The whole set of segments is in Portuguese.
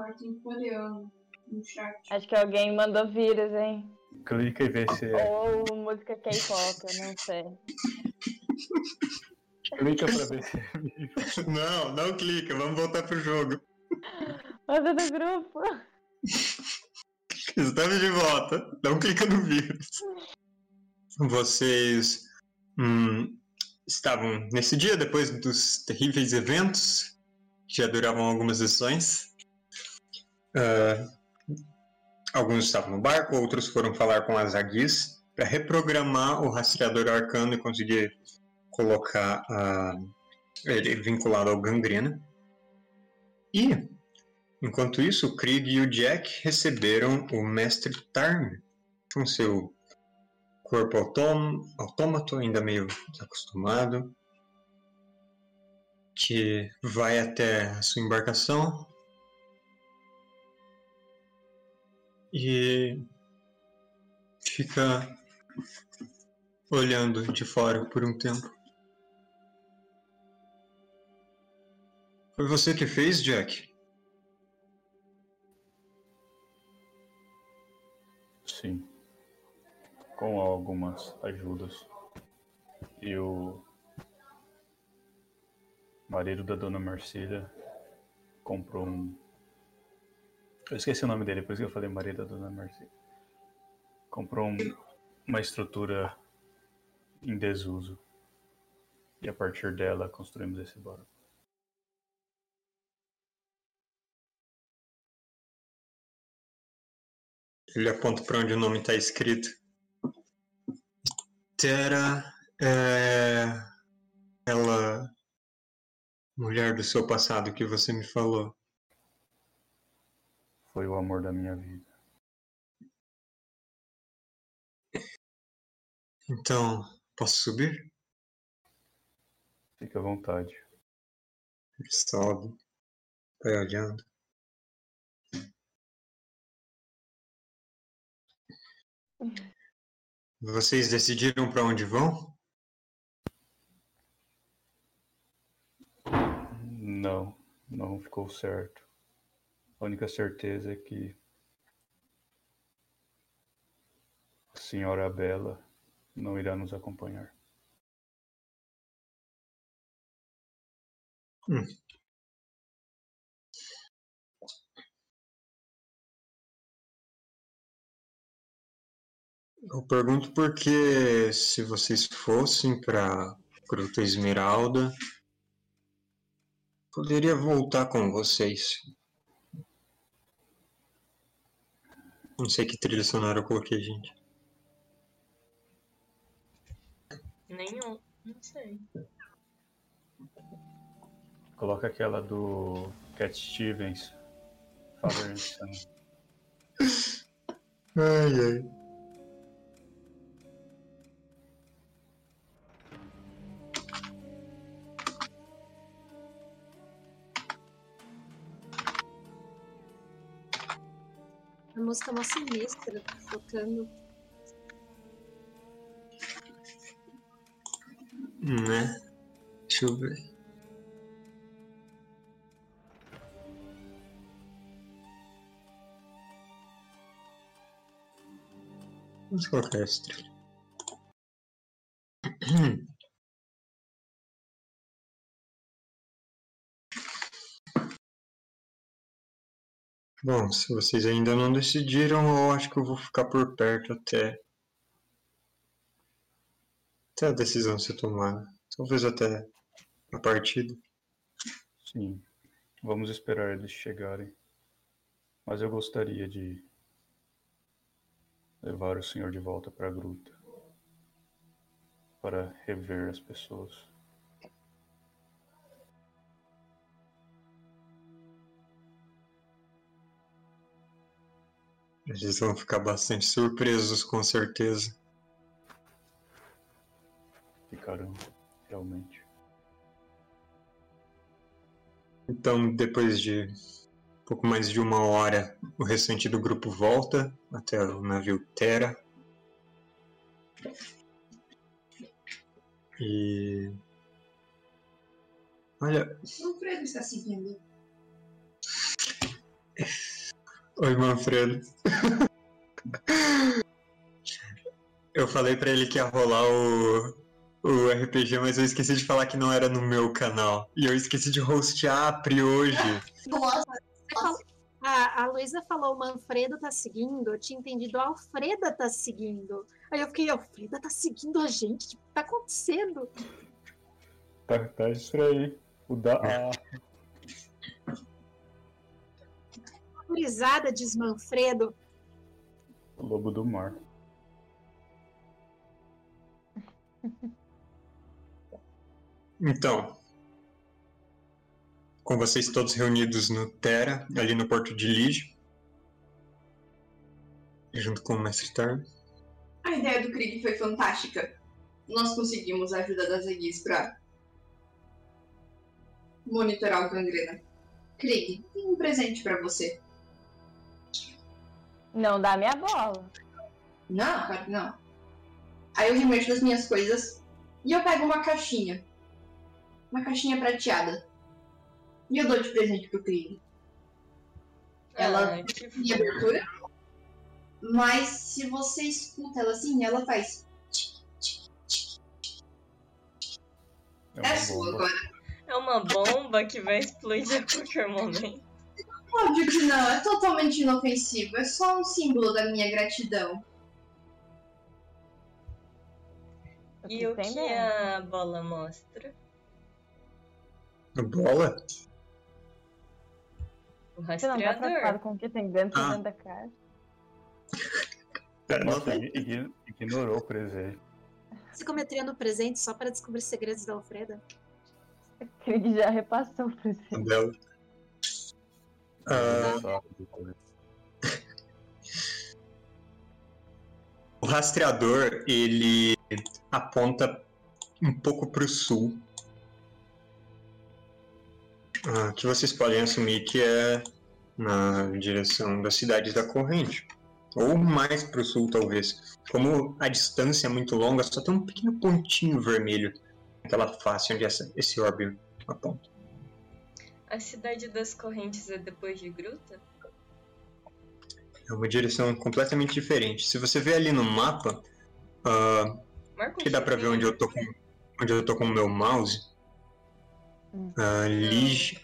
importa em coreano no chat. Acho que alguém mandou vírus, hein? Clica e vê se é. Ou música K-pop, eu não sei. Clica pra ver se é. Não, não clica, vamos voltar pro jogo. Manda do grupo. Estamos de volta. Não clica no vírus. Vocês hum, estavam nesse dia, depois dos terríveis eventos, que já duravam algumas sessões. Ah, alguns estavam no barco, outros foram falar com as Aguis para reprogramar o rastreador arcano e conseguir colocar ah, ele vinculado ao gangrena. E, enquanto isso, o Krieg e o Jack receberam o Mestre Tarn com seu corpo autôm autômato, ainda meio desacostumado, que vai até a sua embarcação e fica olhando de fora por um tempo. Foi você que fez, Jack? Sim. Com algumas ajudas. E o marido da dona Marcília comprou um. Eu esqueci o nome dele, por isso que eu falei marido da dona Marcília. Comprou um- uma estrutura em desuso. E a partir dela construímos esse barco. Ele aponta para onde o nome está escrito. Tera é ela mulher do seu passado que você me falou. Foi o amor da minha vida. Então, posso subir? Fique à vontade. Ele sobe, vai olhando. Vocês decidiram para onde vão? Não, não ficou certo. A única certeza é que a senhora Bela não irá nos acompanhar. Eu pergunto porque se vocês fossem para Gruta Esmeralda, poderia voltar com vocês. Não sei que trilha sonora eu coloquei, gente. Nenhum. Não sei. Coloca aquela do Cat Stevens. And Son. Ai, ai. Música uma sinistra, tocando. Né? Deixa eu ver. Vamos colocar Bom, se vocês ainda não decidiram, eu acho que eu vou ficar por perto até até a decisão ser tomada. Talvez até a partida. Sim, vamos esperar eles chegarem. Mas eu gostaria de levar o senhor de volta para a gruta para rever as pessoas. Eles vão ficar bastante surpresos, com certeza. Ficarão, realmente. Então, depois de um pouco mais de uma hora, o restante do grupo volta até o navio Terra. E. Olha, O Fredo está seguindo. Oi, Manfredo. Eu falei pra ele que ia rolar o, o RPG, mas eu esqueci de falar que não era no meu canal. E eu esqueci de hostear a Pri hoje. Nossa, A, a Luísa falou, o Manfredo tá seguindo. Eu tinha entendido, a Alfreda tá seguindo. Aí eu fiquei, Alfreda tá seguindo a gente? O que tá acontecendo? Tá, tá estranho. O da. Ah, Gurizada, diz Manfredo. o lobo do mar. Então, com vocês todos reunidos no Terra, ali no Porto de Lige, junto com o Mestre Tarn. a ideia do Krieg foi fantástica. Nós conseguimos a ajuda das Eguis pra monitorar o gangrena. Krieg, tem um presente pra você. Não dá minha bola. Não, claro que não. Aí eu remexo das minhas coisas e eu pego uma caixinha. Uma caixinha prateada. E eu dou de presente pro Krieg. Ela Ah, que Em fofo. abertura. Mas se você escuta ela assim, ela faz. É É sua bomba. agora. É uma bomba que vai explodir a qualquer momento. Óbvio que não, é totalmente inofensivo. É só um símbolo da minha gratidão. Eu E o que a bola mostra? A bola? O Você não tá preocupado rastreador. com o que tem dentro, Ah. dentro da caixa? Pera, não Nossa, ignorou o presente. Psicometria no presente só para descobrir segredos da Alfreda. Krieg já repassou o presente. dela. Ah, Só- o rastreador, ele aponta um pouco para o sul. Ah, que vocês podem assumir que é na direção das cidades da corrente. Ou mais para o sul, talvez. Como a distância é muito longa, só tem um pequeno pontinho vermelho naquela face onde essa, esse orbe aponta. A cidade das correntes é depois de Gruta? É uma direção completamente diferente. Se você ver ali no mapa, um que dá pra ver onde eu tô com, onde eu tô com o meu mouse. Ah, Lige,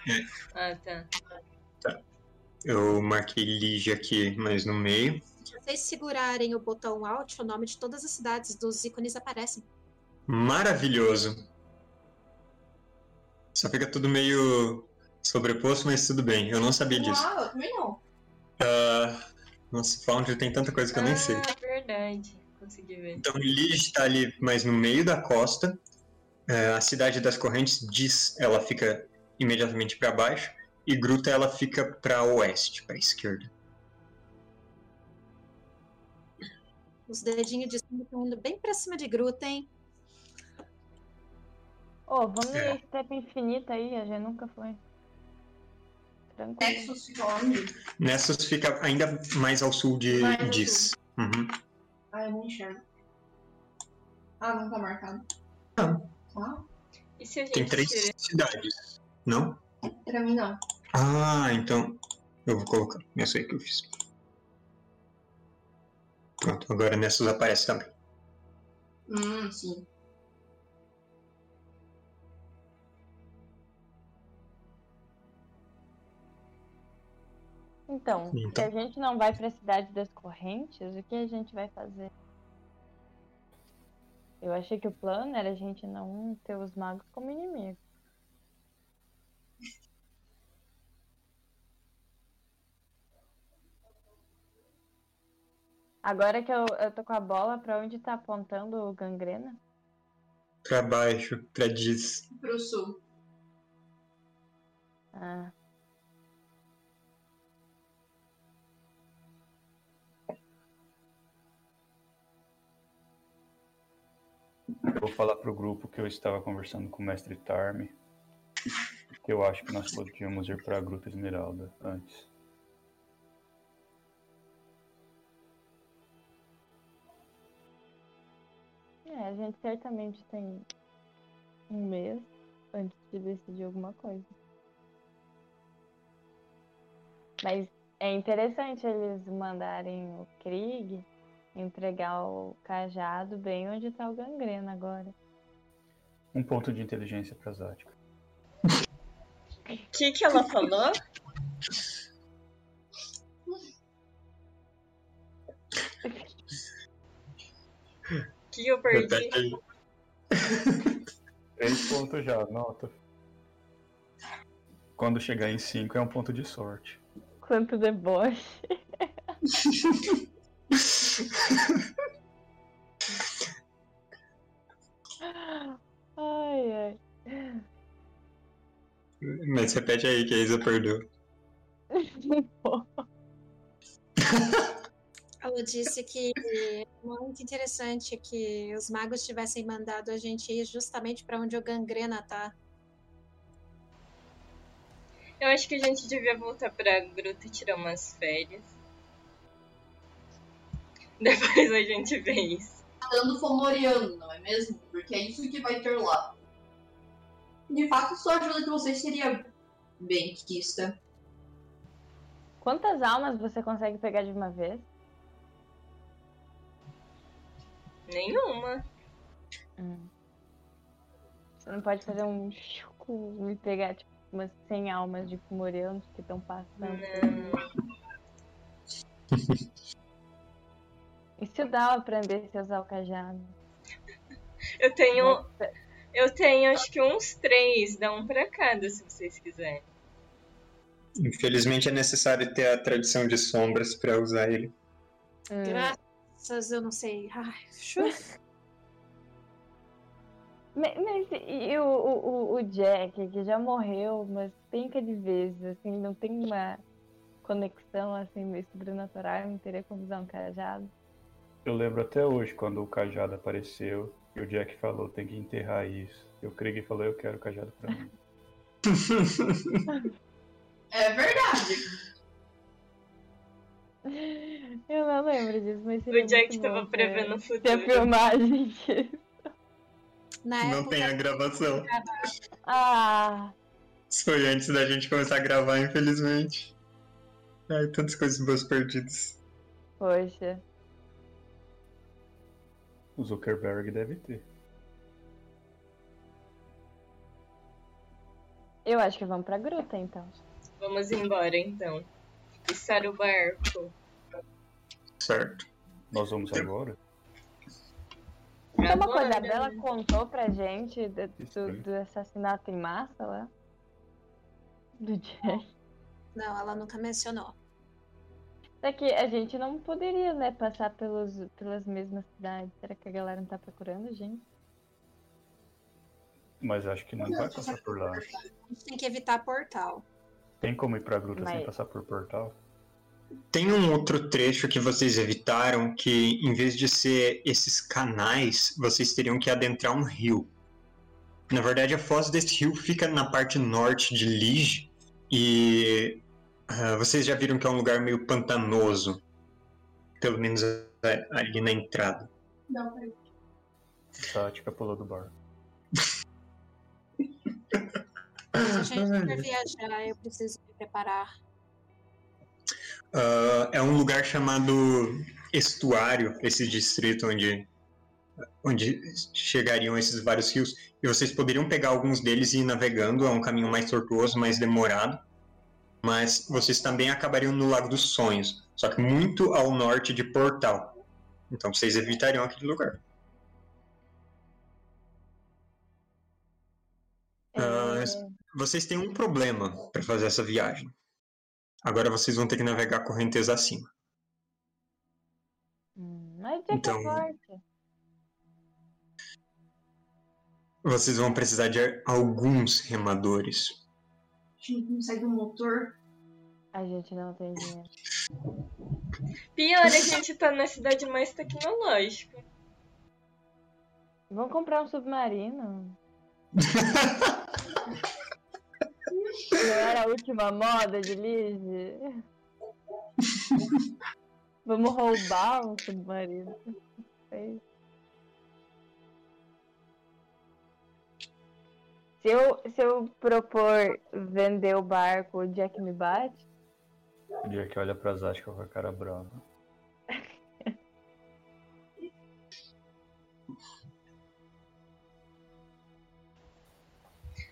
Ah, tá. eu marquei Lige aqui, mas no meio. Se vocês segurarem o botão Alt, o nome de todas as cidades dos ícones aparecem. Maravilhoso. Só fica tudo meio sobreposto, mas tudo bem. Eu não sabia disso. Uau, eu também não. Ah, nossa, Foundry tem tanta coisa que eu nem sei. Ah, verdade. Consegui ver. Então, Lige está ali mais no meio da costa. É, a cidade das correntes diz, ela fica imediatamente para baixo. E Gruta, ela fica para oeste, para esquerda. Os dedinhos de cima estão indo bem pra cima de Gruta, hein? Ô, vamos É. step infinita aí, a gente nunca foi. Tranquilo. Nexus fica onde? Nessus fica ainda mais ao sul de Mais Diz. Uhum. Ah, eu não enxergo. Ah, não tá marcado. Ah. Ah, E se a gente Tem três tira- cidades. Não? pra mim não. Ah, então eu vou colocar. Eu sei o que eu fiz. Pronto, agora Nessus aparece também. Hum, sim. Então, se Então. a gente não vai pra cidade das correntes, o que a gente vai fazer? Eu achei que o plano era a gente não ter os magos como inimigo. Agora que eu, eu tô com a bola, pra onde tá apontando o gangrena? Pra baixo, pra Diz. Pro sul. Ah, Eu vou falar pro grupo que eu estava conversando com o mestre Tarme. Que eu acho que nós podíamos ir pra Gruta Esmeralda antes. é, a gente certamente tem um mês antes de decidir alguma coisa. Mas É interessante eles mandarem o Krieg entregar o cajado bem onde tá o gangrena agora. Um ponto de inteligência pra Zática. O que, que ela falou? O que eu perdi? Três pontos já, anota. Quando chegar em cinco é um ponto de sorte. Quanto deboche. Ai, ai. Mas repete aí que a Isa perdeu. Ela disse que é muito interessante que os magos tivessem mandado a gente ir justamente para onde o gangrena tá. Eu acho que a gente devia voltar pra gruta e tirar umas férias. Depois a gente vê isso. Matando Fomoriano, não é mesmo? Porque é isso que vai ter lá. De fato, só a ajuda de vocês seria bem quista. Quantas almas você consegue pegar de uma vez? Nenhuma. Hum. Você não pode fazer um chucu e pegar tipo, umas 100 almas de Fumorianos que estão passando. Não. E Dal aprendesse a usar o cajado? Eu tenho. Eu tenho acho que uns três, dá um pra cada se vocês quiserem. Infelizmente é necessário ter a tradição de sombras pra usar ele. Hum. Graças, eu não sei. Ai, Mas, mas e o, o, o Jack, que já morreu, mas penca de vezes, assim, não tem uma conexão assim meio sobrenatural, não teria como usar um cajado. Eu lembro até hoje quando o cajado apareceu e o Jack falou tem que enterrar isso. E o Krieg falou eu quero o cajado pra mim. É verdade. Eu não lembro disso, mas seria O Jack tava bom prevendo o ter, ter a futuro. filmagem disso. Na Não época, tem a gravação. Ah, Isso foi antes da gente começar a gravar, infelizmente. Ai, tantas coisas boas perdidas. poxa. O Zuckerberg deve ter. Eu acho que vamos pra gruta então. Vamos embora então. Içar o barco. Certo. Nós vamos agora? Então uma coisa, a Agora, Bela né? contou pra gente do, do, do assassinato em massa lá. Do Jack. não, ela nunca mencionou. Só que a gente não poderia, né, passar pelos, pelas mesmas cidades. Será que a galera não tá procurando a gente? Mas acho que não vai passar por lá. A gente tem que evitar portal. Tem como ir pra gruta sem Mas- passar por portal? Tem um outro trecho que vocês evitaram que, em vez de ser esses canais, vocês teriam que adentrar um rio. Na verdade, a foz desse rio fica na parte norte de Lige e ah, vocês já viram que é um lugar meio pantanoso, pelo menos ali na entrada. Não, peraí. Tática pulou do bar. Se a gente for viajar, eu preciso me preparar. Ah, é um lugar chamado Estuário, esse distrito onde, onde chegariam esses vários rios. E vocês poderiam pegar alguns deles e ir navegando, é um caminho mais tortuoso, mais demorado. Mas vocês também acabariam no Lago dos Sonhos, só que muito ao norte de Portal. Então vocês evitariam aquele lugar. É, Vocês têm um problema para fazer essa viagem. Agora vocês vão ter que navegar correnteza acima. hum, mas Jack Então-. Vocês vão precisar de alguns remadores. A gente não consegue um motor. A gente não tem dinheiro. Pior, a gente tá na cidade mais tecnológica. Vamos comprar um submarino. Não era a última moda de Lige? Vamos roubar um submarino. Sei. Se eu, se eu propor vender o barco, o Jack me bate? O Jack olha pra Zatka com a cara brava.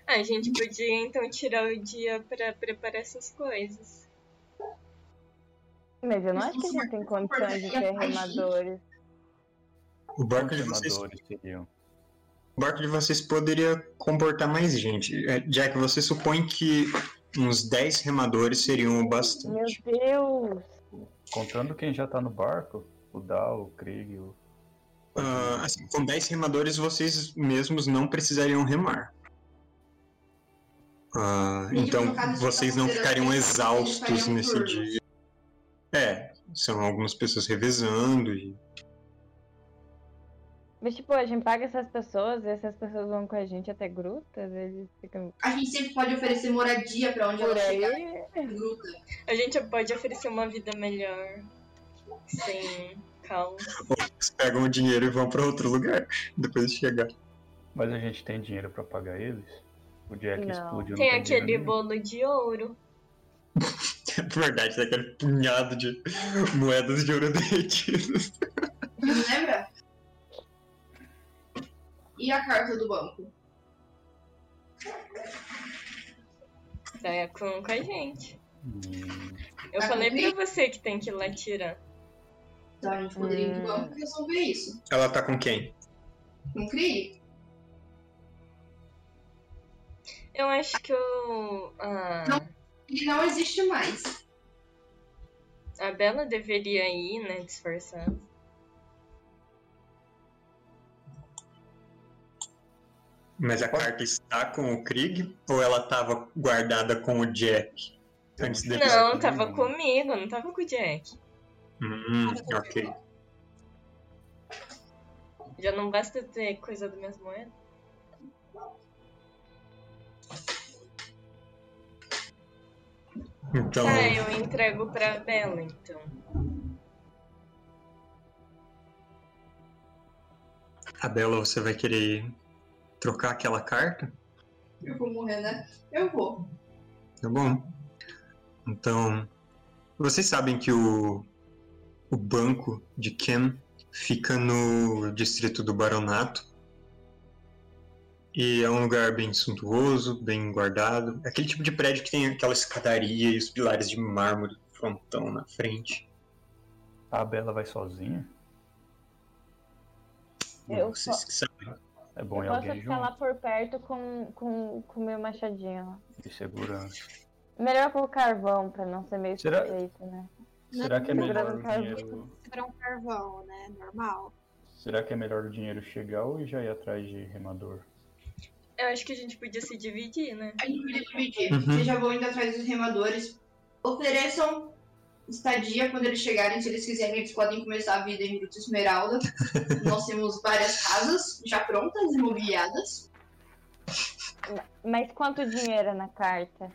A gente podia então tirar o dia pra preparar essas coisas. Mas eu não acho que a gente tem condições de ter remadores. O barco de vocês, seriam? O barco de vocês poderia comportar mais gente. É, Jack, você supõe que uns 10 remadores seriam o Meu bastante. Deus! Contando quem já tá no barco, o Dal, o Krieg, o. Ah, assim, com 10 remadores, vocês mesmos não precisariam remar. Tipo, então, vocês não ficariam exaustos nesse dia. É, são algumas pessoas revezando e. Mas tipo, a gente paga essas pessoas e essas pessoas vão com a gente até grutas, eles ficam A gente sempre pode oferecer moradia pra onde por ela chegar. aí. Gruta. A gente pode oferecer uma vida melhor. Sem caos. Eles pegam o dinheiro e vão pra outro lugar depois de chegar. Mas a gente tem dinheiro pra pagar eles? O Jack Não. explodiu. Tem não aquele bolo de ouro. É verdade, tem aquele punhado de moedas de ouro derretidas. Não lembra? E a carta do banco? Tá com, com a gente. Hum, Eu Tá falei pra você que tem que ir lá tirar. Então a gente poderia ir Hum. do banco e resolver isso. Ela tá com quem? Não crie? Eu acho que o. A, Não. Ele não existe mais. a Bela deveria ir, né? Disfarçada. Mas a carta está com o Krieg ou ela tava guardada com o Jack? Antes dele. Não, tava comigo, não tava com o Jack. Hum, ok. Já não basta ter coisa do mesmo moeda. Então, Tá, eu entrego pra Bela, então. a Bela, você vai querer trocar aquela carta? Eu vou morrer, né? Eu vou. Tá bom. Então, vocês sabem que o, o banco de Ken fica no distrito do Baronato. E é um lugar bem suntuoso, bem guardado. É aquele tipo de prédio que tem aquela escadaria e os pilares de mármore frontão na frente. A Bela vai sozinha? Eu Vocês só- que sabem. É bom Eu alguém ficar lá junto. por perto com o com, com meu machadinho lá. De segurança. Melhor com o carvão, pra não ser meio Será- suspeito, né? Será que é melhor o dinheiro. Segurar um carvão, né? Normal. Será que é melhor o dinheiro chegar ou já ir atrás de remador? Eu acho que a gente podia se dividir, né? A gente podia dividir. Uhum. Vocês já vão indo atrás dos remadores. Ofereçam estadia quando eles chegarem. Se eles quiserem, eles podem começar a vida em Gruta Esmeralda. Nós temos várias casas já prontas, imobiliadas. Mas quanto dinheiro na carta?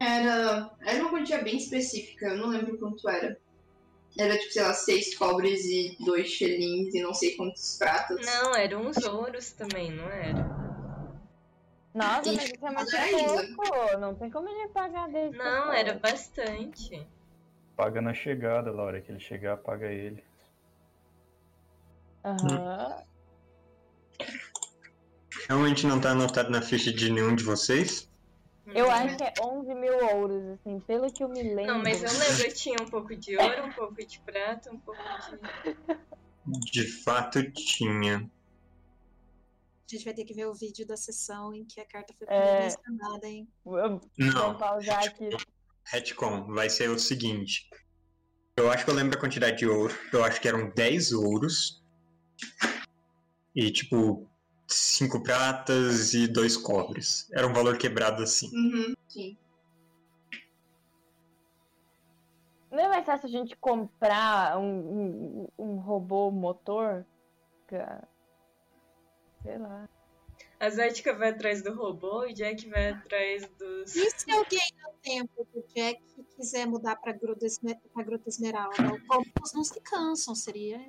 Era, era uma quantia bem específica, eu não lembro quanto era. Era tipo, sei lá, seis cobres e dois xelins e não sei quantos pratas. Não, eram uns ouros também, não era? Nossa, E mas isso é muito era isso. pouco. Não tem como gente pagar desse. Não, era bastante. Paga na chegada, Laura. Que ele chegar, paga ele. Aham. Realmente não tá anotado na ficha de nenhum de vocês. Eu acho que é 11 mil ouros, assim, pelo que eu me lembro. Não, mas eu lembro que tinha um pouco de ouro, um pouco de prata, um pouco de. De fato tinha. A gente vai ter que ver o vídeo da sessão em que a carta foi É. mencionada, hein? Vamos Não, pausar aqui. retcon vai ser o seguinte. Eu acho que eu lembro a quantidade de ouro. Eu acho que eram 10 ouros. E tipo, 5 pratas e 2 cobres. Era um valor quebrado assim. Uhum, sim. Não é mais fácil a gente comprar um, um, um robô motor? Pra... Sei lá. A Zética vai atrás do robô e o Jack vai atrás dos. E se alguém no tempo do Jack quiser mudar pra Gruta, pra Gruta Esmeralda? Os robôs não se cansam, seria.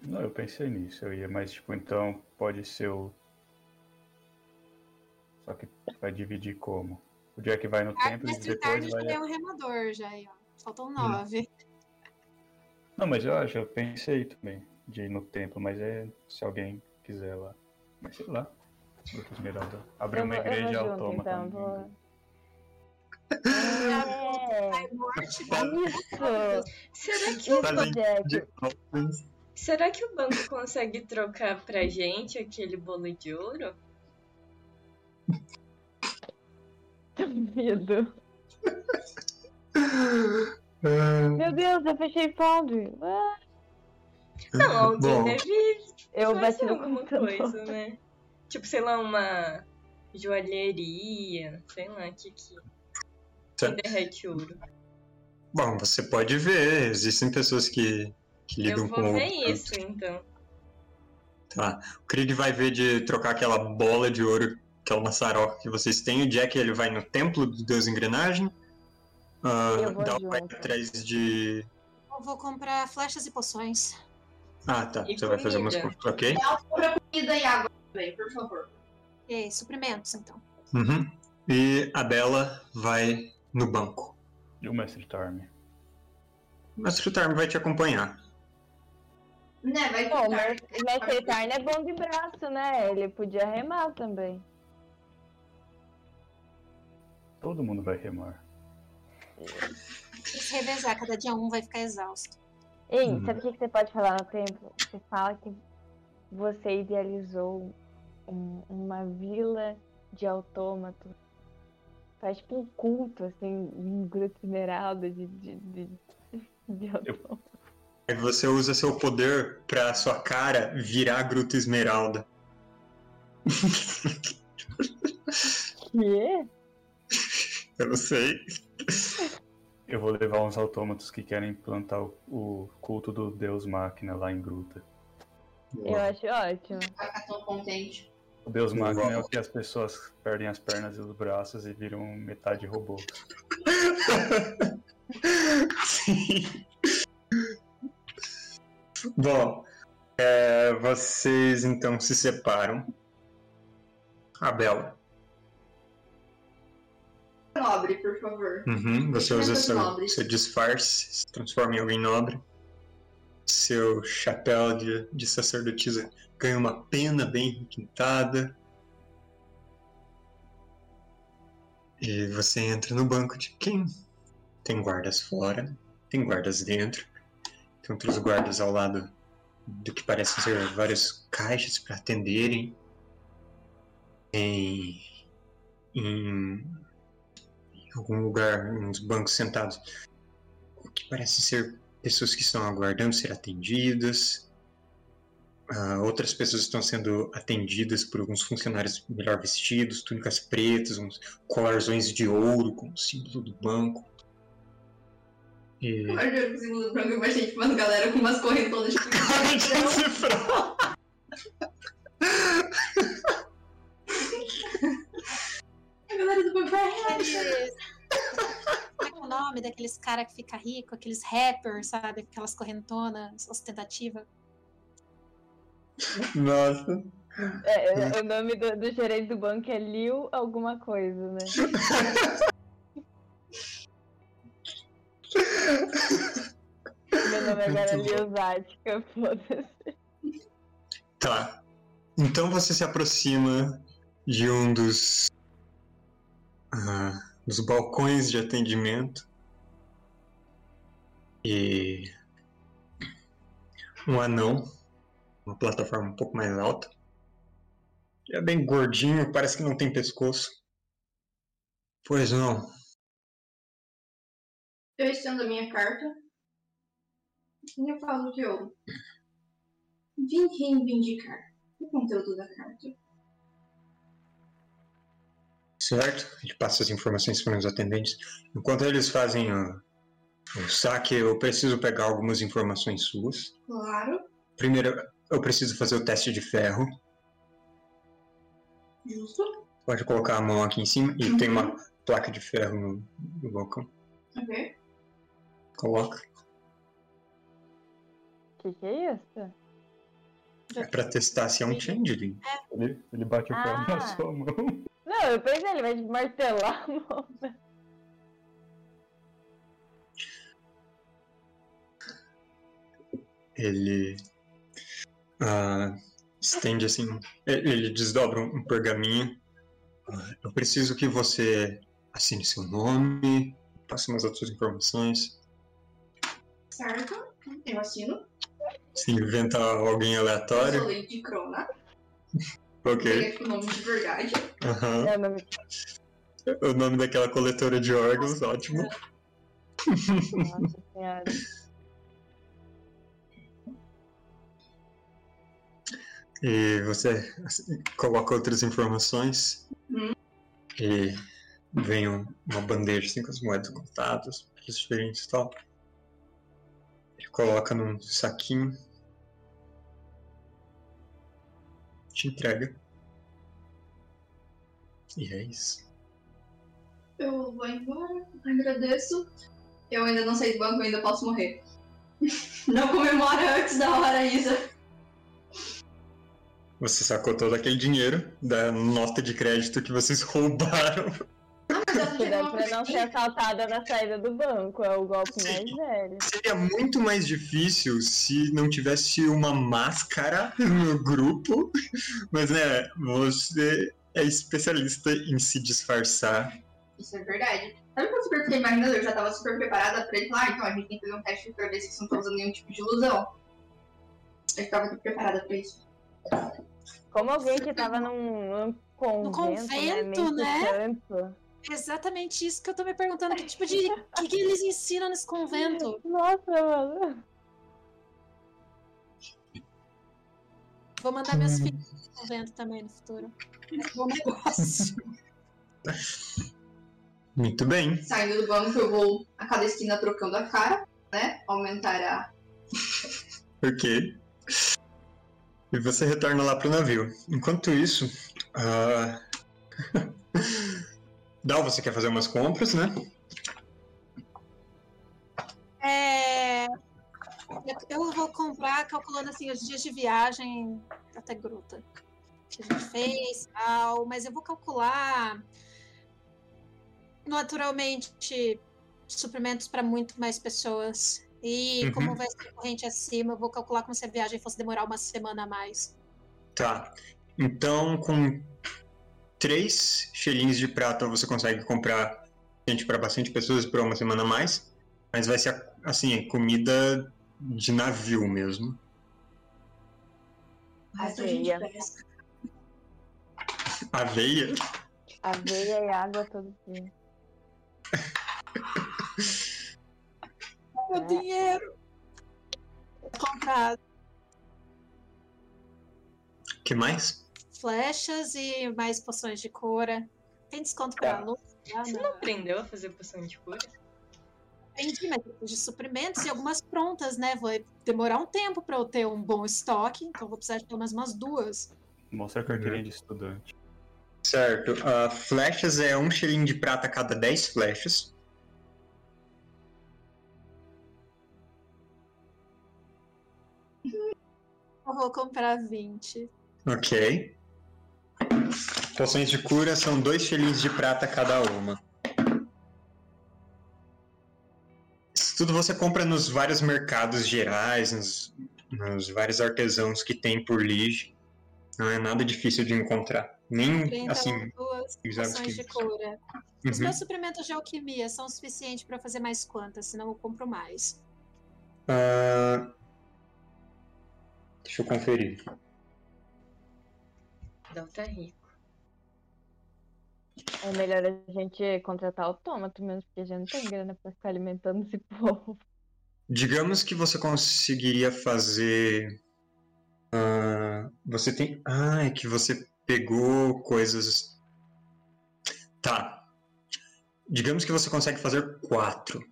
Não, eu pensei nisso. Eu ia, mas tipo, então pode ser o. Só que vai dividir como? O Jack vai no Ah, templo e Mestre depois já vai. é um remador, já aí, ó. Faltam nove. Não, mas eu acho, eu pensei também de ir no templo, mas é se alguém quiser lá. Mas sei lá. Bruto Esmeralda. Abrir Eu uma vou- eu igreja vou junto, autômata. então, vou-. É, Ai, morte, isso! Será que, o ban- Jack. será que o banco consegue trocar pra gente aquele bolo de ouro? Medo. Meu Deus, eu fechei Foundry. Ah, Não, alguém Bom. deve Eu fazer bati no alguma computador. coisa, né? Tipo, sei lá, uma joalheria, sei lá, que que, que Certo. derrete ouro. Bom, você pode ver, existem pessoas que, que lidam Eu com vou o ver isso, então. Tá. O Krieg vai ver de trocar aquela bola de ouro, aquela maçaroca que vocês têm. O Jack ele vai no templo do Deus Engrenagem. Eu vou Dal vai junto. atrás de. Eu vou comprar flechas e poções. Ah, tá. E Você vai fazer umas comida. coisas. Ok. Compra comida e água também, por favor. E suprimentos, então. Uhum. E a Bela vai no banco. E o Mestre Torme. Mas o Tarm vai te acompanhar. Né, vai Bom, tentar. mas o Mestre Tarn é bom de braço, né? Ele podia remar também. Todo mundo vai remar. Se revezar, cada dia um vai ficar exausto. Ei, Hum. sabe o que que você pode falar no templo? Você fala que você idealizou um- uma vila de autômatos. Faz tipo um culto, assim, um grupo esmeralda de, de, de, de autômatos. Aí você usa seu poder pra sua cara virar Gruta Esmeralda. Quê? Eu não sei. Eu vou levar uns autômatos que querem implantar o, o culto do Deus Máquina lá em Gruta. Eu acho ótimo. Vai ficar tão contente. O Deus Máquina é o que as pessoas perdem as pernas e os braços e viram metade robô. Sim. Bom, é, vocês então se separam. A Bela. Nobre, por favor. Uhum, você usa Vestimenta seu, seu disfarce, se transforma em alguém nobre. Seu chapéu de, de sacerdotisa ganha uma pena bem requintada. E você entra no banco de quem? Tem guardas fora, tem guardas dentro, tem outros guardas ao lado do que parecem ser vários caixas para atenderem. Em, em em algum lugar, uns bancos sentados, o que parece ser pessoas que estão aguardando ser atendidas. Ah, outras pessoas estão sendo atendidas por alguns funcionários melhor vestidos, túnicas pretas, uns colarzões de ouro com o símbolo do banco. E... Eu juro que o segundo branco eu imaginei tipo, umas galera com umas correntonas tipo. A galera do Aqueles... Como é é o nome daqueles cara que fica rico, aqueles rappers, sabe? Aquelas correntonas ostentativas. Nossa. É, o nome do, do gerente do banco é Liu alguma coisa, né? Meu nome agora é. Liu Zática, foda-se. Tá. Então você se aproxima de um dos, ah, dos balcões de atendimento e um anão, uma plataforma um pouco mais alta. É bem gordinho, parece que não tem pescoço. Pois não. Eu estendo a minha carta. E eu falo que eu vim reivindicar o conteúdo da carta. Certo? Ele passa as informações para os atendentes. Enquanto eles fazem o, o saque, eu preciso pegar algumas informações suas. Claro, Primeiro, eu preciso fazer o teste de ferro. justo. Pode colocar a mão aqui em cima e tem uma placa de ferro no, no balcão. Ok. Coloca. Que que é isso? É pra testar se é um changeling. Ele, ele bate o ferro Ah. na sua mão. Não, eu pensei, ele vai te martelar a mão. Ele ah, estende assim, ele desdobra um pergaminho. Ah, eu preciso que você assine seu nome, passe umas outras informações. Certo? Eu assino. Se inventa alguém Eu sou aleatório, Lady Crona. Ok. Tipo o nome de verdade. Aham. É, não me- O nome daquela coletora de órgãos, ótimo. Nossa senhora. E você assim, coloca outras informações. Uhum. E vem um- uma bandeja assim com as moedas contadas, preços diferentes e tal. Ele coloca num saquinho. Te entrega. E é isso. Eu vou embora, agradeço. Eu ainda não saí do banco, eu ainda posso morrer. Não comemora antes da hora, Isa. Você sacou todo aquele dinheiro da nota de crédito que vocês roubaram. Cuidado pra não ser assaltada na saída do banco. É o golpe mais velho. Seria muito mais difícil se não tivesse uma máscara no grupo, mas né, você é especialista em se disfarçar. Isso é verdade. Sabe o que eu super fiquei imaginando? Eu já tava super preparada pra ele falar, ah, então a gente tem que fazer um teste pra ver se vocês não estão usando nenhum tipo de ilusão. Eu tava aqui preparada pra isso. Como alguém que tava num, num convento, convento, né? né? Exatamente isso que eu tô me perguntando. Que tipo de. O que, que eles ensinam nesse convento? Nossa, mano. Vou mandar meus filhos pro convento também no futuro. É bom negócio. Muito bem. Saindo do banco, eu vou a cada esquina trocando a cara, né? Aumentar a. Ok. E você retorna lá pro navio. Enquanto isso, ah, Dal, você quer fazer umas compras, né? É, eu- vou comprar calculando assim os dias de viagem até Gruta que a gente fez, tal, mas eu vou calcular naturalmente suprimentos para muito mais pessoas. E Uhum. como vai ser corrente acima, eu vou calcular como se a viagem fosse demorar uma semana a mais. Tá. Então, com três shillings de prata, você consegue comprar gente para bastante pessoas por uma semana a mais. Mas vai ser, assim, comida de navio mesmo. Aveia. Aveia? Aveia e água todo dia. Meu É. dinheiro! Comprar que mais? Flechas e mais poções de cura. Tem desconto para Tá. aluno? Você não. não aprendeu a fazer poção de cura? Entendi, mas de suprimentos e algumas prontas, né? Vai demorar um tempo para eu ter um bom estoque, então vou precisar de pelo menos umas duas. Mostra a carteirinha de estudante. Certo. Ah, flechas é um shilling de prata a cada 10 flechas. Eu vou comprar 20. Ok. Poções de cura são dois shillings de prata cada uma. Isso tudo você compra nos vários mercados gerais, nos, nos vários artesãos que tem por Lige. Não é nada difícil de encontrar. Nem 30 assim. duas poções de cura. Os Uhum. meus suprimentos de alquimia são suficientes para fazer mais quantas, senão eu compro mais. Ah, Deixa eu conferir. Dal tá rico. É melhor a gente contratar autômato mesmo, porque a gente não tem grana pra ficar alimentando esse povo. Digamos que você conseguiria fazer. ah, você tem. Ah, é que você pegou coisas. Tá. Digamos que você consegue fazer quatro.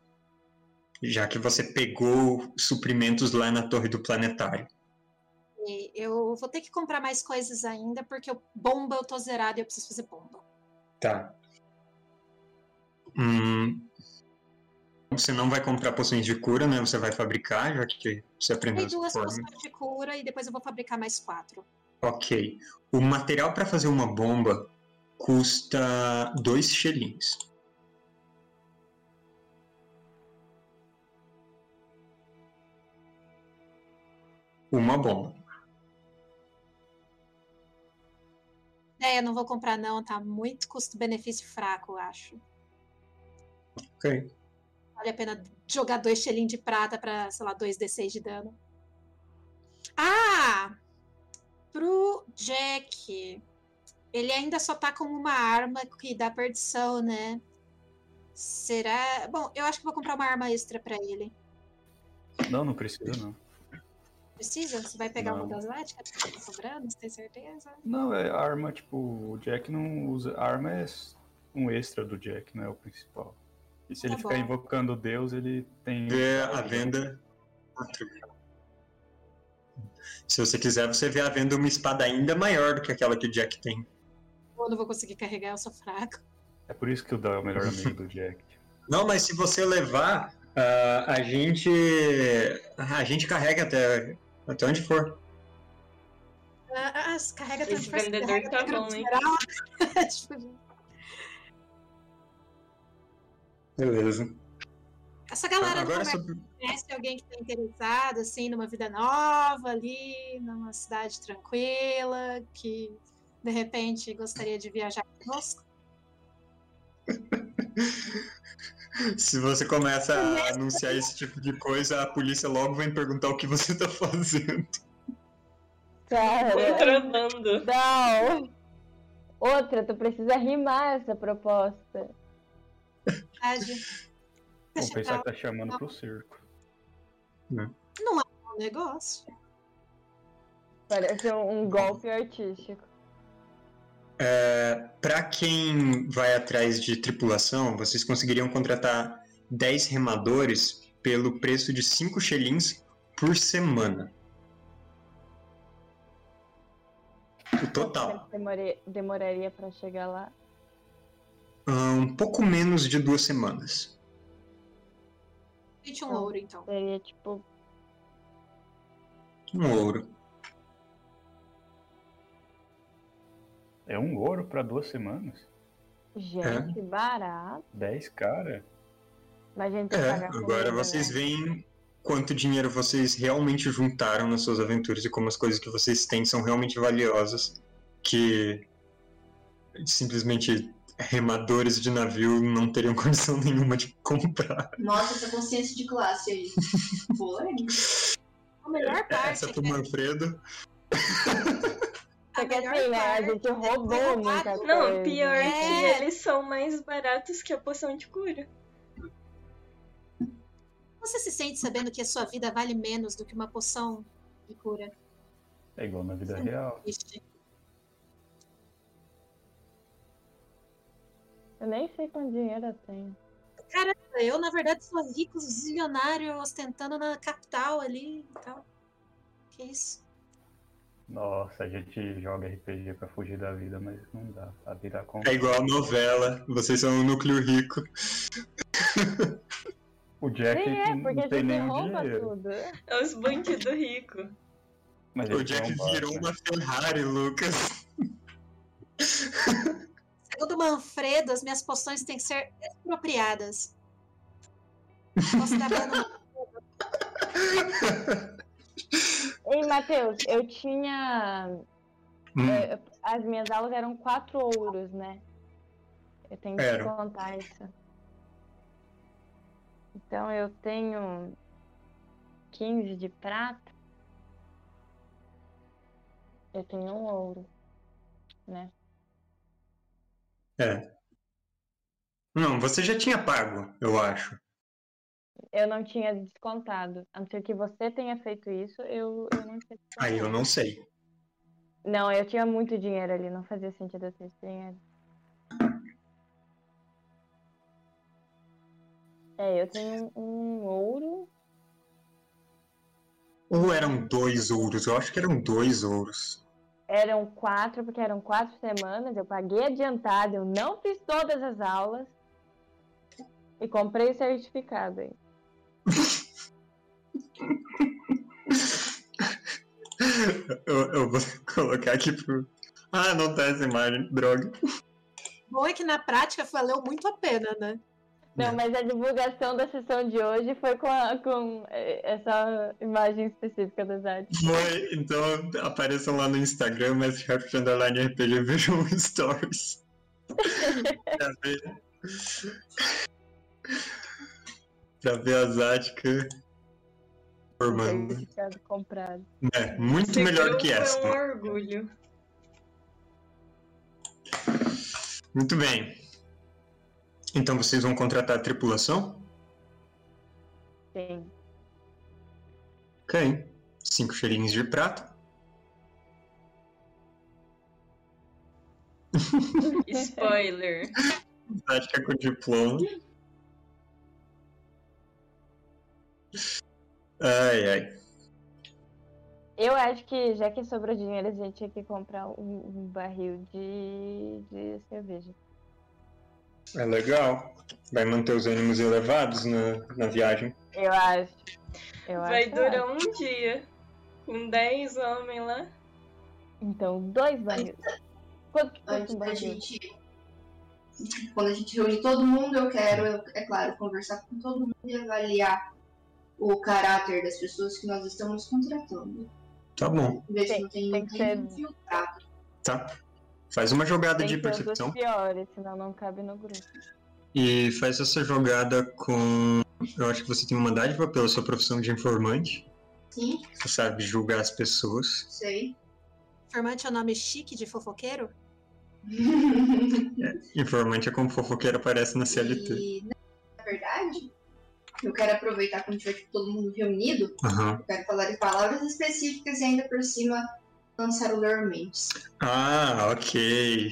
Já que você pegou suprimentos lá na torre do planetário. E eu vou ter que comprar mais coisas ainda, porque eu, bomba eu tô zerada e eu preciso fazer bomba. Tá. Hum, você não vai comprar poções de cura, né? Você vai fabricar, já que você aprendeu Tem duas forma. poções de cura e depois eu vou fabricar mais quatro. Ok. O material para fazer uma bomba custa dois shillings. Uma bomba. É, não vou comprar não, tá muito custo-benefício fraco, eu acho. Ok. Vale a pena jogar dois xelim de prata pra, sei lá, 2d6 de dano. Ah! Pro Jack. Ele ainda só tá com uma arma que dá perdição, né? Será. Bom, eu acho que vou comprar uma arma extra pra ele. Não, não precisa não. Precisa? Você vai pegar Não. uma das láticas que tá sobrando? Você tem certeza? Não, é arma, tipo, o Jack não usa. A arma é um extra do Jack, não é o principal. E se Tá ele ficar bom. invocando Deus, ele tem. Vê a venda. Se você quiser, você vê a venda uma espada ainda maior do que aquela que o Jack tem. Eu não vou conseguir carregar, eu sou fraco. É por isso que o Dal é o melhor amigo do Jack. Não, mas se você levar, ah, a gente. A gente carrega até, até onde for. Ah, ah, carrega Esse vendedor carrega tá bom, hein? Tipo, Beleza. Essa galera Agora não sobre. conhece alguém que está interessado assim numa vida nova ali, numa cidade tranquila, que de repente gostaria de viajar conosco. Se você começa a anunciar esse tipo de coisa, a polícia logo vem perguntar o que você tá fazendo. Cara, Contrabando. não. Outra, tu precisa rimar essa proposta. Deixa pensar que tá chamando pro circo. lá um negócio. Parece um, um golpe artístico. É, para quem vai atrás de tripulação, vocês conseguiriam contratar 10 remadores pelo preço de 5 shillings por semana. O total. Demorei- demoraria pra chegar lá. Ah, Um pouco menos de duas semanas. 21 Não. ouro, então. Seria tipo. Um ouro. É um ouro pra duas semanas? Gente, barato. Dez cara? Mas a gente É, agora comida, vocês né? veem quanto dinheiro vocês realmente juntaram nas suas aventuras e como as coisas que vocês têm são realmente valiosas, que simplesmente remadores de navio não teriam condição nenhuma de comprar. Nossa, essa consciência de classe aí. Foi? A melhor parte Essa é pro que Manfredo. a Só que assim, né? A gente é roubou muita coisa. Não, pior né? que É. eles são mais baratos que a poção de cura. Você se sente sabendo que a sua vida vale menos do que uma poção de cura? É igual na vida Sim. real. Triste. Eu nem sei quanto dinheiro eu tenho. Eu, na verdade, sou rico, zilionário, ostentando na capital ali e tal. Que isso? Nossa, a gente joga RPG pra fugir da vida, mas não dá. A vida conta. É igual a novela, vocês são um núcleo rico. O Jack Nem é, não tem rouba dinheiro. tudo. É os bandidos ricos. Mas O Jack um virou né? uma Ferrari, Lucas. Segundo Manfredo, as minhas poções têm que ser expropriadas. Posso dar dano Ei, Matheus, eu tinha. Hum, é, as minhas aulas eram quatro ouros, né? Eu tenho que Eram. contar isso. Então eu tenho 15 de prata. Eu tenho um ouro, né? é. Não, você já tinha pago, eu acho. Eu não tinha descontado. A não ser que você tenha feito isso, eu, eu não tinha Aí eu não sei. Não, eu tinha muito dinheiro ali, não fazia sentido eu ter esse dinheiro. É, eu tenho um ouro. Ou eram dois ouros? Eu acho que eram dois ouros. Eram quatro, porque eram quatro semanas. Eu paguei adiantado, eu não fiz todas as aulas. E comprei o certificado aí. Eu, eu vou colocar aqui pro. Ah, não tá essa imagem, droga. bom é que na prática valeu muito a pena, né? Não, mas a divulgação da sessão de hoje foi com, a- com eh, essa imagem específica das artes. Foi, então apareçam lá no Instagram, mas Rapid Underline RPG vejam stories. pra ver. a Zática formando. Comprado. É, muito Esse melhor que essa. É um orgulho. Muito bem. Então vocês vão contratar a tripulação? Sim. Ok. Cinco cheirinhos de prata. Spoiler. Zática com diploma. Ai, ai. Eu acho que já que sobrou dinheiro, a gente tinha que comprar um, um barril de, de cerveja. É legal. Vai manter os ânimos elevados na, na viagem. Eu acho. Eu Vai acho, eu durar acho. um dia. Com 10 homens lá. Então, dois barris. Quanto que custa um barril? gente. Quando a gente reúne todo mundo, eu quero, é claro, conversar com todo mundo e avaliar o caráter das pessoas que nós estamos contratando. Tá bom, Ver se Tem- não tem tem que ser- tá. Faz uma jogada Tem de percepção piores, senão não cabe no grupo. e faz essa jogada com. Eu acho que você tem uma dádiva pela sua profissão de informante. Sim, Você sabe julgar as pessoas. sei. Informante é o nome chique de fofoqueiro? Informante é como fofoqueiro aparece na CLT. E, eu quero aproveitar quando tiver tipo, todo mundo reunido, Aham. eu quero falar em palavras específicas e ainda por cima lançar o Lore Mentes. Ah, ok.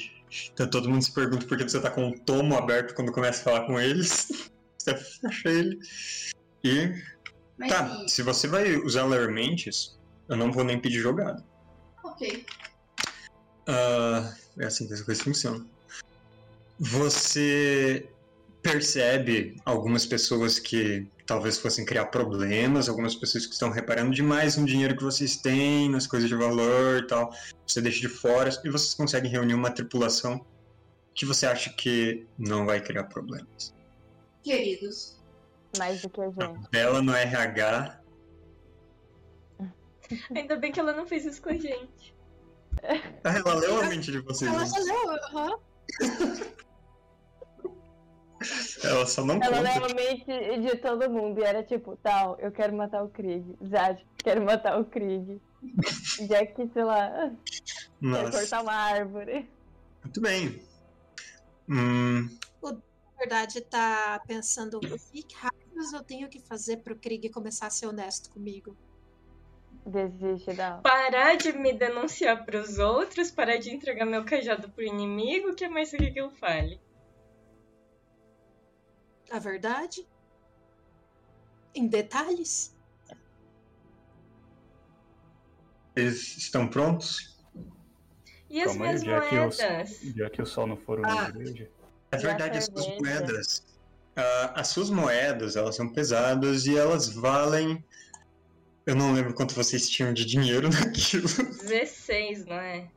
Então todo mundo se pergunta por que você tá com o tomo aberto quando começa a falar com eles. Você fecha ele. E. Mas Tá, e- se você vai usar Lermentes, eu não vou nem pedir jogada. ok. Ah, é assim que as coisas funcionam. Você percebe algumas pessoas que talvez fossem criar problemas, algumas pessoas que estão reparando demais no dinheiro que vocês têm, nas coisas de valor e tal. Você deixa de fora e vocês conseguem reunir uma tripulação que você acha que não vai criar problemas. Queridos, Mais do que a gente. Bela no RH. Ainda bem que ela não fez isso com a gente. Ah, ela leu a mente de vocês. Ela né? já leu, aham. Ela só não Ela conta. realmente de todo mundo. E era tipo, tal, eu quero matar o Krieg. Zad, quero matar o Krieg. Já que, sei lá, Nossa. cortar uma árvore. Muito bem. Hum, Na verdade, tá pensando o que raios eu tenho que fazer pro Krieg começar a ser honesto comigo. Desiste da. Parar de me denunciar pros outros, parar de entregar meu cajado pro inimigo, o que mais você quer que eu fale? A verdade? Em detalhes? Eles estão prontos? E as Calma aí, minhas já que, moedas? já que o sol não for uma Ah. igreja. É E a verdade, as suas moedas. ah, as suas moedas, elas são pesadas e elas valem. Eu não lembro quanto vocês tinham de dinheiro naquilo. 16, não é?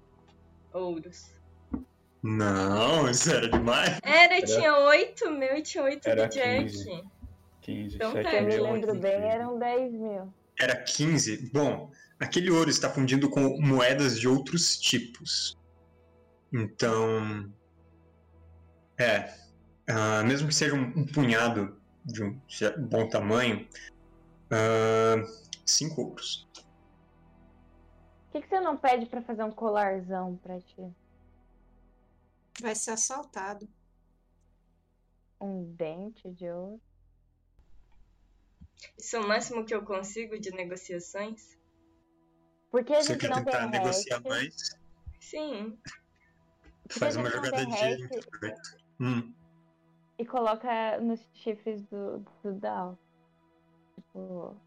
Ouros. Não, isso era demais. Era, tinha 8 mil e tinha 8 Era do Jack. 15. 15, Então 7 tá, Se eu me mil. lembro oito bem, mil. eram 10 mil. Era 15. Bom, aquele ouro está fundido com moedas de outros tipos. Então. É. ah, mesmo que seja um, um punhado de um bom tamanho, cinco ouros. Por que, que você não pede pra fazer um colarzão pra ti? Vai ser assaltado. Um dente de ouro? Isso é o máximo que eu consigo de negociações? Porque a Você gente quer não tentar tem negociar hack, mais? Sim. Faz a uma jogada de hack. intelecto. Hum, e coloca nos chifres do, do Dal. Tipo,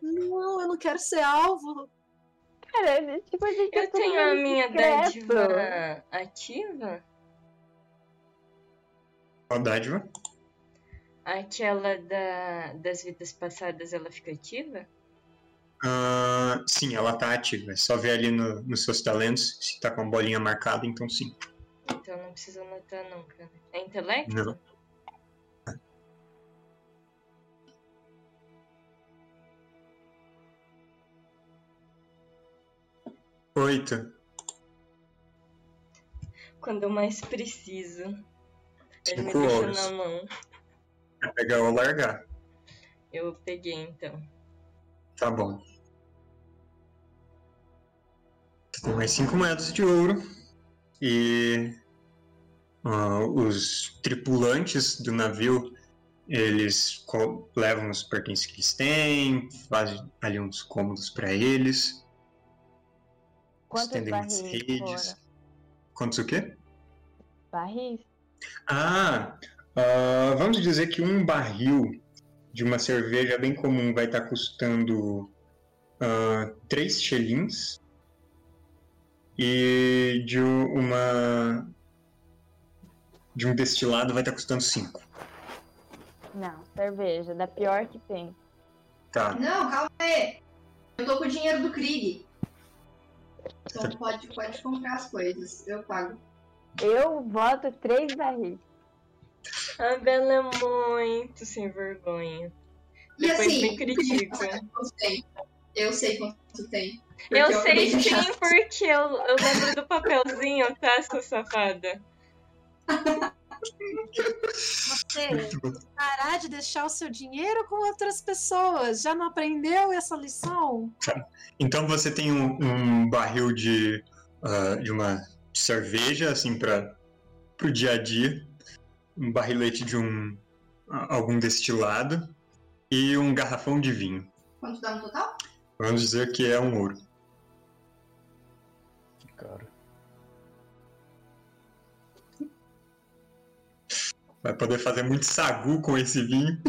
Não, eu não quero ser alvo. Cara, tipo, a gente é Eu todo tenho a minha discreto. dádiva ativa? qual dádiva? Aquela da, das vidas passadas, ela fica ativa? Ah, sim, ela tá ativa. É só ver ali no- nos seus talentos se tá com a bolinha marcada, então sim. precisa anotar não, cara. É intelecto? Não. Oito. Quando eu mais preciso. Ele me deixa na mão. Vai pegar ou largar. Eu peguei então. Tá bom. Tem mais cinco moedas de ouro. E ah, os tripulantes do navio, eles levam os pertences que eles têm, fazem ali uns cômodos para eles, Quantos estendem umas barris redes. foram? Quantos o quê? Barris? Ah, ah, vamos dizer que um barril de uma cerveja bem comum vai estar custando ah, três shillings e de uma de um destilado vai estar custando cinco. Não, cerveja, da pior que tem. Tá. Não, calma aí. Eu tô com o dinheiro do Krieg. Então pode, pode comprar as coisas. Eu pago. Eu voto três barris. A Bela é muito sem vergonha. E Depois assim, me critica. eu sei. Eu sei quanto tem. Eu acabei sei sim, porque eu, eu lembro do papelzinho, tá, sua safada? Você parar de deixar o seu dinheiro com outras pessoas. Já não aprendeu essa lição? Então você tem um, um barril de, ah, de uma cerveja, assim, para o dia a dia, um barrilete de um algum destilado e um garrafão de vinho. Quanto dá no total? Vamos dizer que é um ouro. Cara. Vai poder fazer muito sagu com esse vinho.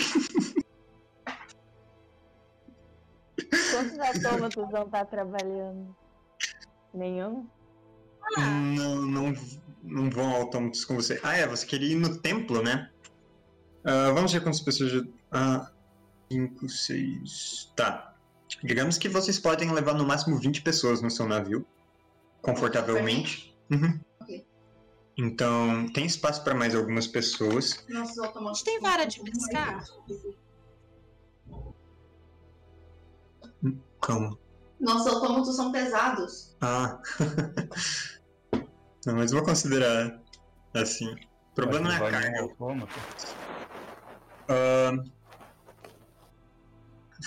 Quantos autômatos vão estar trabalhando? Nenhum? Não, não, não vão autômatos com você. Ah, é, você queria ir no templo, né? Ah, vamos ver quantas pessoas. já- Ah, 5, 6. Tá. Digamos que vocês podem levar no máximo 20 pessoas no seu navio. Confortavelmente. Uhum. Então, tem espaço para mais algumas pessoas. Nossos automatos. A gente tem vara de pescar? Calma. Nossos autômatos são pesados. Ah. não, mas vou considerar assim. O problema não é a carga. Ahn,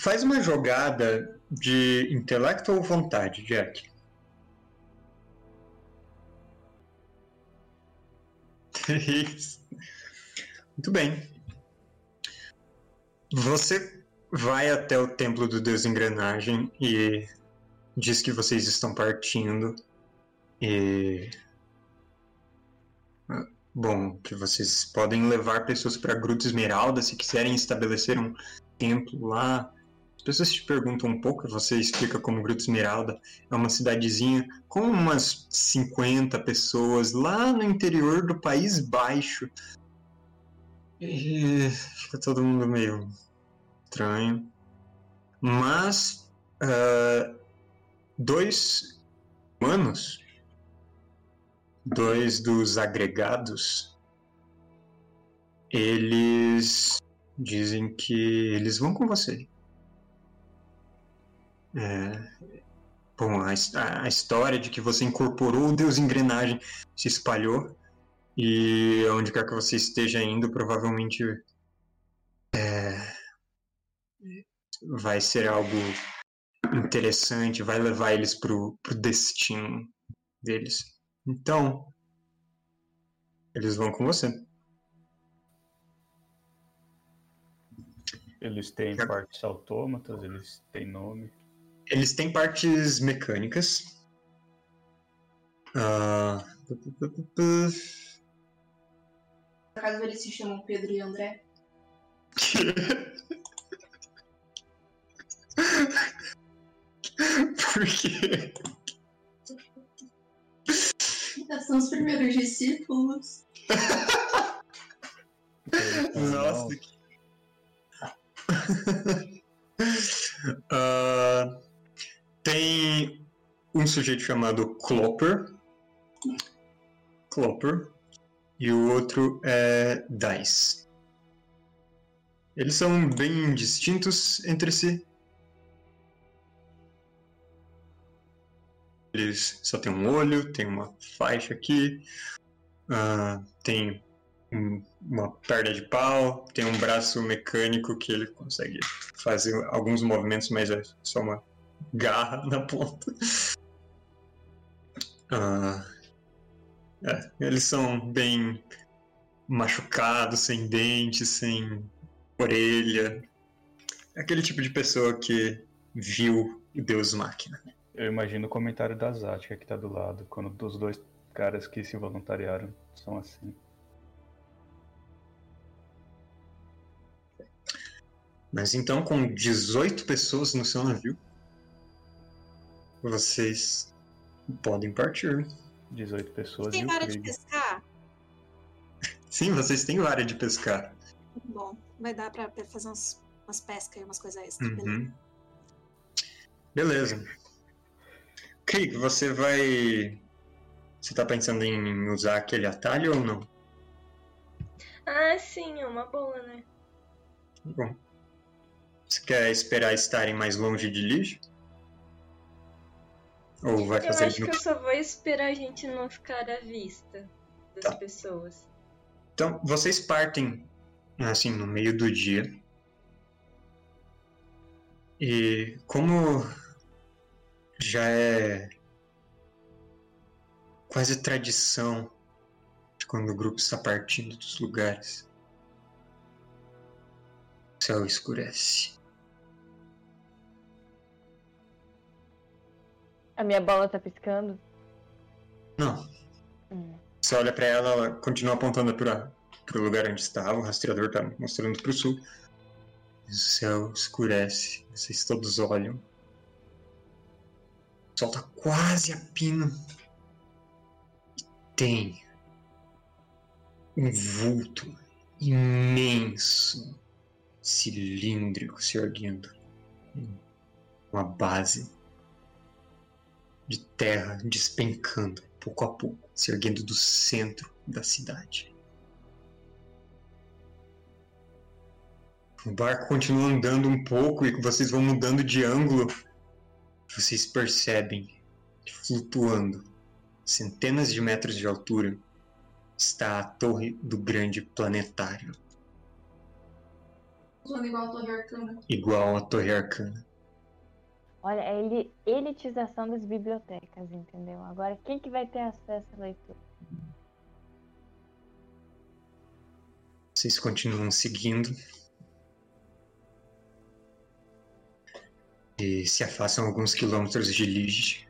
faz uma jogada de intelecto ou vontade, Jack. Muito bem. Você vai até o templo do Deus Engrenagem e diz que vocês estão partindo. E. Ah, Bom, que vocês podem levar pessoas para Gruta Esmeralda se quiserem estabelecer um templo lá. As pessoas te perguntam um pouco, você explica como Gruta Esmeralda é uma cidadezinha com umas 50 pessoas lá no interior do País Baixo. E fica todo mundo meio estranho. Mas ah, dois humanos dois dos agregados, eles dizem que eles vão com você. É, bom, a, a- história de que você incorporou o Deus Engrenagem se espalhou e onde quer que você esteja indo, provavelmente é, vai ser algo interessante, vai levar eles pro, pro destino deles. Então, eles vão com você. Eles têm partes autômatas, eles têm nome. Eles têm partes mecânicas. Ah, Por acaso eles se chamam Pedro e André? Por quê? São os primeiros discípulos. Nossa, que... Ah, tem um sujeito chamado Clopper. Clopper. e o outro é Dice. Eles são bem distintos entre si. Eles só têm um olho, tem uma faixa aqui, ah, tem um- uma perna de pau, tem um braço mecânico que ele consegue fazer alguns movimentos, mas é só uma garra na ponta. Ah, é, eles são bem machucados, sem dentes, sem orelha. Aquele tipo de pessoa que viu o Deus Máquina. Eu imagino o comentário da Zática que tá do lado, quando os dois caras que se voluntariaram são assim. Mas então, com 18 pessoas no seu navio, vocês podem partir. 18 pessoas Tem vara de pescar? Sim, vocês têm área de pescar. Bom, vai dar pra fazer uns, umas pescas e umas coisas extras. beleza. Uhum. Beleza. Krieg, você vai. Você tá pensando em usar aquele atalho ou não? Ah, sim, é uma boa, né? Bom. Você quer esperar estarem mais longe de Lige? Ou vai Eu fazer acho no... que eu só vou esperar a gente não ficar à vista das Tá. pessoas. Então, vocês partem, assim, no meio do dia. E como já é quase tradição de quando o grupo está partindo dos lugares, o céu escurece. A minha bola tá piscando? Não, Hum. Você olha pra ela, ela continua apontando para o lugar onde estava, o rastreador tá mostrando pro sul. O céu escurece, vocês todos olham. O sol tá quase a pino. E tem um vulto imenso, cilíndrico se erguendo. Uma base de terra despencando pouco a pouco, se erguendo do centro da cidade. O barco continua andando um pouco e vocês vão mudando de ângulo. Vocês percebem que flutuando centenas de metros de altura está a torre do grande planetário, igual a torre arcana. igual à torre arcana. Olha, é ele, elitização das bibliotecas, entendeu? Agora, quem que vai ter acesso à leitura? Vocês continuam seguindo. E se afastam alguns quilômetros de Lige.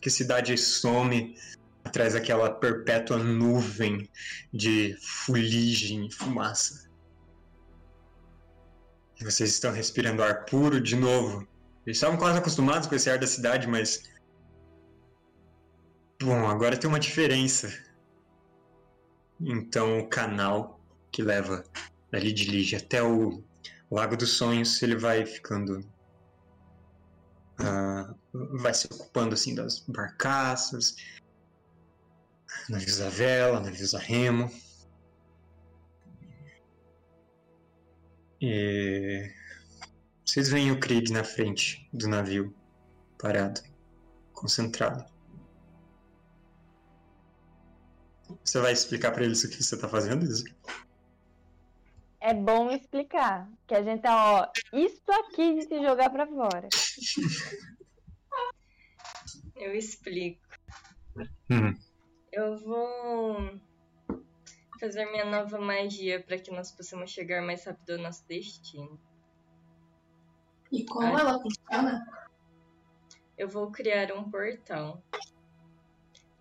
Que cidade some atrás daquela perpétua nuvem de fuligem e fumaça. E vocês estão respirando ar puro de novo. Eles estavam quase acostumados com esse ar da cidade, mas. Bom, agora tem uma diferença. Então o canal que leva dali de Lige até o Lago dos Sonhos, ele vai ficando. ah, vai se ocupando assim das barcaças, navios a vela, navios a remo. E vocês veem o Krieg na frente do navio, parado, concentrado. Você vai explicar pra eles o que você tá fazendo, Izzy? É bom explicar. Que a gente tá, ó, isso aqui de se jogar pra fora. Eu explico. Hum. Eu vou fazer minha nova magia para que nós possamos chegar mais rápido ao nosso destino. E como Ai. ela funciona? Eu vou criar um portal.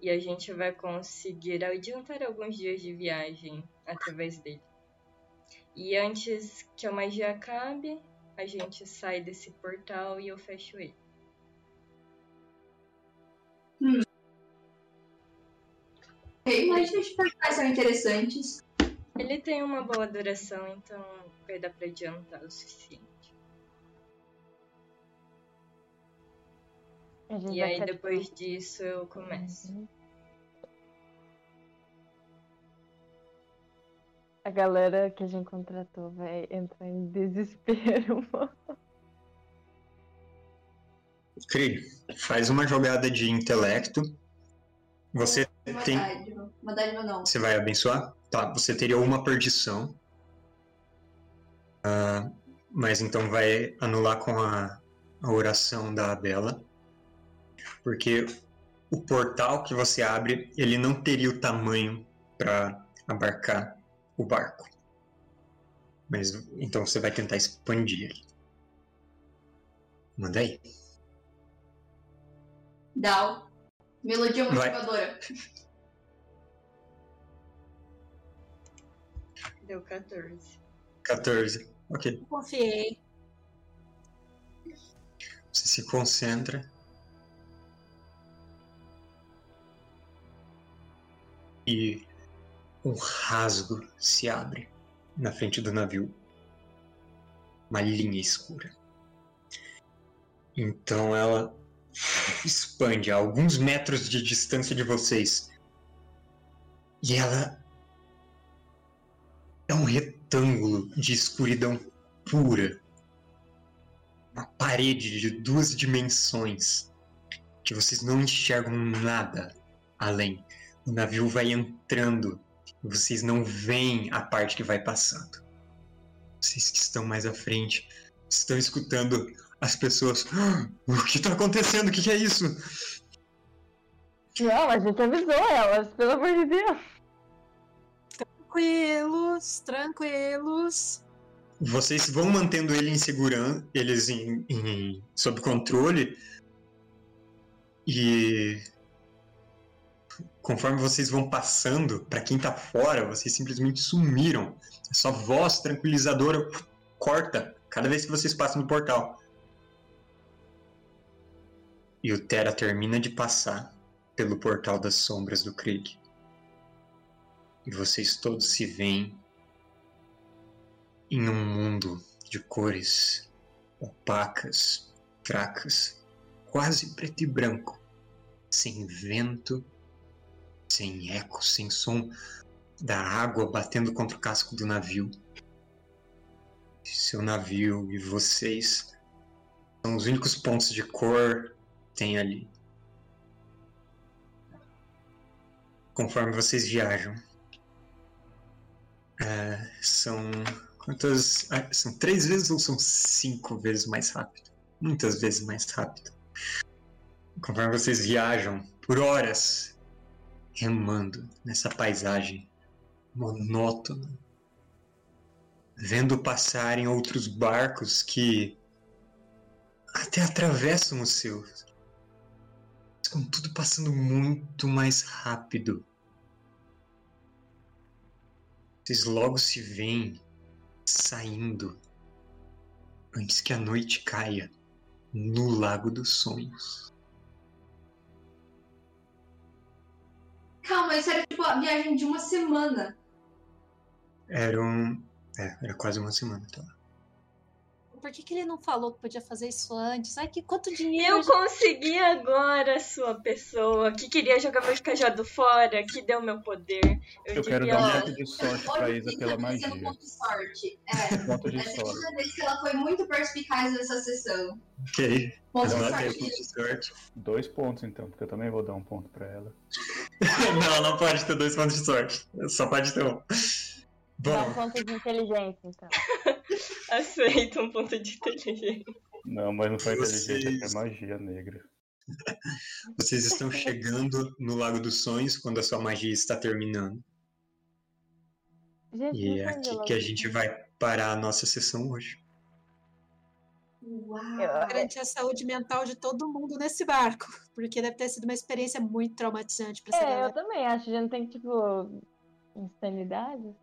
E a gente vai conseguir adiantar alguns dias de viagem através dele. E antes que a magia acabe, a gente sai desse portal e eu fecho ele. Ok, mas os personagens são interessantes. Ele tem uma boa duração, então vai dar pra adiantar o suficiente. E aí ficar- Uhum. Depois disso eu começo. A galera que a gente contratou vai entrar em desespero. Cri, faz uma jogada de intelecto. Você Uma tem. dádiva. Uma dádiva não. Você vai abençoar? Tá, você teria uma perdição. Ah, mas então vai anular com a, a oração da Bela. Porque o portal que você abre, ele não teria o tamanho para abarcar o barco. Mas então você vai tentar expandir ele. Manda aí. Dal. Melodia motivadora. Deu 14. 14. Ok. Confiei. Você se concentra. E um rasgo se abre na frente do navio. Uma linha escura. Então ela expande a alguns metros de distância de vocês. E ela é um retângulo de escuridão pura uma parede de duas dimensões que vocês não enxergam nada além. O navio vai entrando e vocês não veem a parte que vai passando. Vocês que estão mais à frente estão escutando as pessoas. "Ah, O que está acontecendo? O que que é isso? Não, a gente avisou elas, pelo amor de Deus. Tranquilos, tranquilos. Vocês vão mantendo ele em segurança, eles em, em- sob controle e conforme vocês vão passando, para quem tá fora, vocês simplesmente sumiram. Sua voz tranquilizadora corta cada vez que vocês passam no portal. E o Terra termina de passar pelo portal das sombras do Krieg. E vocês todos se veem em um mundo de cores opacas, fracas, quase preto e branco, sem vento, sem eco, sem som da água batendo contra o casco do navio. Seu navio e vocês são os únicos pontos de cor que tem ali. Conforme vocês viajam, é, são Quantas. ah, São três vezes ou são cinco vezes mais rápido? Muitas vezes mais rápido. Conforme vocês viajam por horas remando nessa paisagem monótona, vendo passarem outros barcos que até atravessam os seus. Com tudo passando muito mais rápido. Vocês logo se veem saindo antes que a noite caia no Lago dos Sonhos. Calma, isso era tipo a viagem de uma semana. Era um. É, era quase uma semana, tá? Por que, que ele não falou que podia fazer isso antes? Ai, que quanto dinheiro. Eu gente- consegui agora, sua pessoa que queria jogar meu cajado fora, que deu meu poder. Eu, Eu quero dar um ponto de sorte pra Isa isso pela magia. ponto de sorte. É. Ponto de é a sorte. segunda vez que ela foi muito perspicaz nessa sessão. Ok. Ponto de ponto de sorte. Dois pontos então, porque eu também vou dar um ponto pra ela. não, não pode ter dois pontos de sorte. Só pode ter um. Dá um Bom, ponto de inteligência, então. Aceita um ponto de inteligência. Não, mas não foi Vocês- inteligência, foi magia negra. vocês estão chegando no Lago dos Sonhos quando a sua magia está terminando. Gente, E é aqui que a gente vai parar a nossa sessão hoje. Uau. Garantir a saúde mental de todo mundo nesse barco. Porque deve ter sido uma experiência muito traumatizante pra essa É, eu também acho. A gente não tem, tipo, insanidade.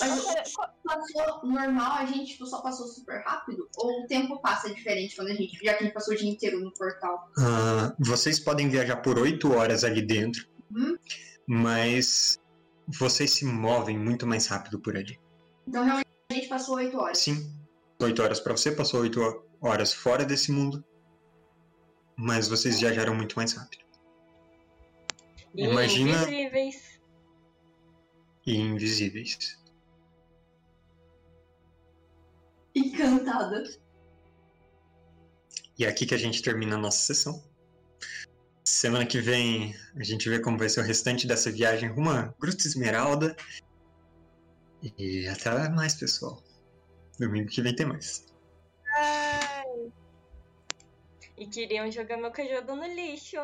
Mas passou normal, a gente tipo, só passou super rápido? Ou o tempo passa diferente quando a gente. Já que a gente passou o dia inteiro no portal? Ah, vocês podem viajar por oito horas ali dentro, Uhum. mas vocês se movem muito mais rápido por ali. Então realmente passou oito horas. Sim, oito horas para você, passou oito horas fora desse mundo, mas vocês viajaram muito mais rápido. Imagina- Invisíveis. e invisíveis. Encantada. E é aqui que a gente termina a nossa sessão. Semana que vem a gente vê como vai ser o restante dessa viagem rumo a Gruta Esmeralda. E até mais, pessoal. Domingo que vem tem mais. Ai, E queriam jogar meu cajado no lixo.